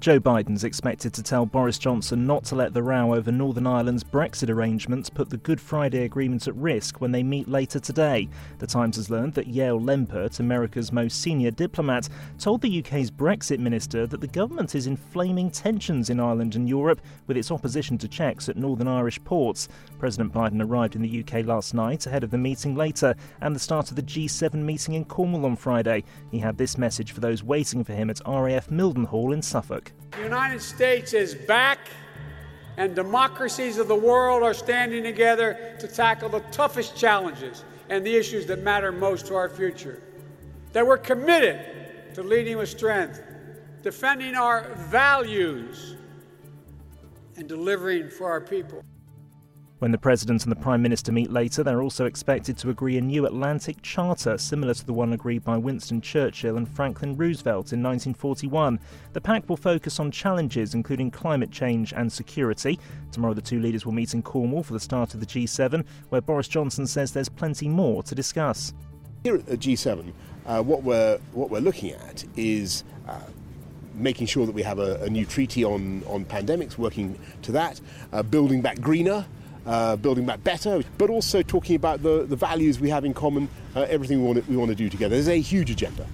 Joe Biden's expected to tell Boris Johnson not to let the row over Northern Ireland's Brexit arrangements put the Good Friday Agreement at risk when they meet later today. The Times has learned that Yael Lempert, America's most senior diplomat, told the UK's Brexit minister that the government is inflaming tensions in Ireland and Europe with its opposition to checks at Northern Irish ports. President Biden arrived in the UK last night ahead of the meeting later and the start of the G7 meeting in Cornwall on Friday. He had this message for those waiting for him at RAF Mildenhall in Suffolk. The United States is back, and democracies of the world are standing together to tackle the toughest challenges and the issues that matter most to our future. That we're committed to leading with strength, defending our values, and delivering for our people. When the President and the Prime Minister meet later, they're also expected to agree a new Atlantic Charter similar to the one agreed by Winston Churchill and Franklin Roosevelt in 1941. The pact will focus on challenges including climate change and security. Tomorrow, the two leaders will meet in Cornwall for the start of the G7, where Boris Johnson says there's plenty more to discuss. Here at the G7, uh, what, we're, what we're looking at is uh, making sure that we have a, a, new treaty on, on pandemics, working to that, uh, building back greener, uh, building back better, but also talking about the, the values we have in common, uh, everything we want, to, we want to do together. There's a huge agenda.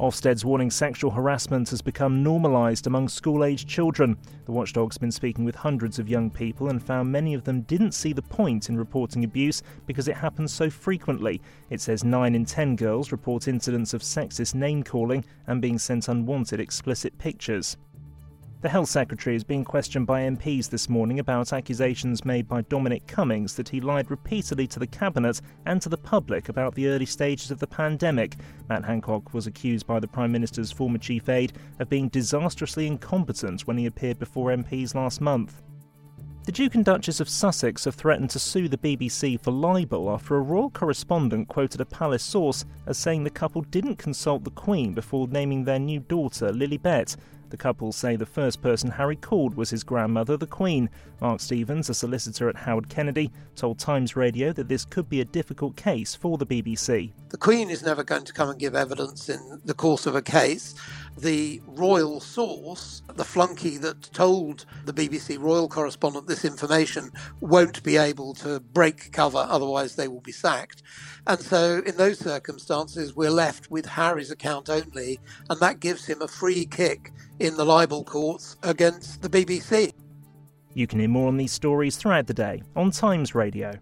Ofsted's warning sexual harassment has become normalised among school aged children. The watchdog's been speaking with hundreds of young people and found many of them didn't see the point in reporting abuse because it happens so frequently. It says 9 in 10 girls report incidents of sexist name calling and being sent unwanted explicit pictures. The Health Secretary is being questioned by MPs this morning about accusations made by Dominic Cummings that he lied repeatedly to the Cabinet and to the public about the early stages of the pandemic. Matt Hancock was accused by the Prime Minister's former chief aide of being disastrously incompetent when he appeared before MPs last month. The Duke and Duchess of Sussex have threatened to sue the BBC for libel after a royal correspondent quoted a palace source as saying the couple didn't consult the Queen before naming their new daughter Lilibet. The couple say the first person Harry called was his grandmother, the Queen. Mark Stevens, a solicitor at Howard Kennedy, told Times Radio that this could be a difficult case for the BBC. The Queen is never going to come and give evidence in the course of a case. The royal source, the flunky that told the BBC royal correspondent this information, won't be able to break cover, otherwise, they will be sacked. And so, in those circumstances, we're left with Harry's account only, and that gives him a free kick in the libel courts against the BBC. You can hear more on these stories throughout the day on Times Radio.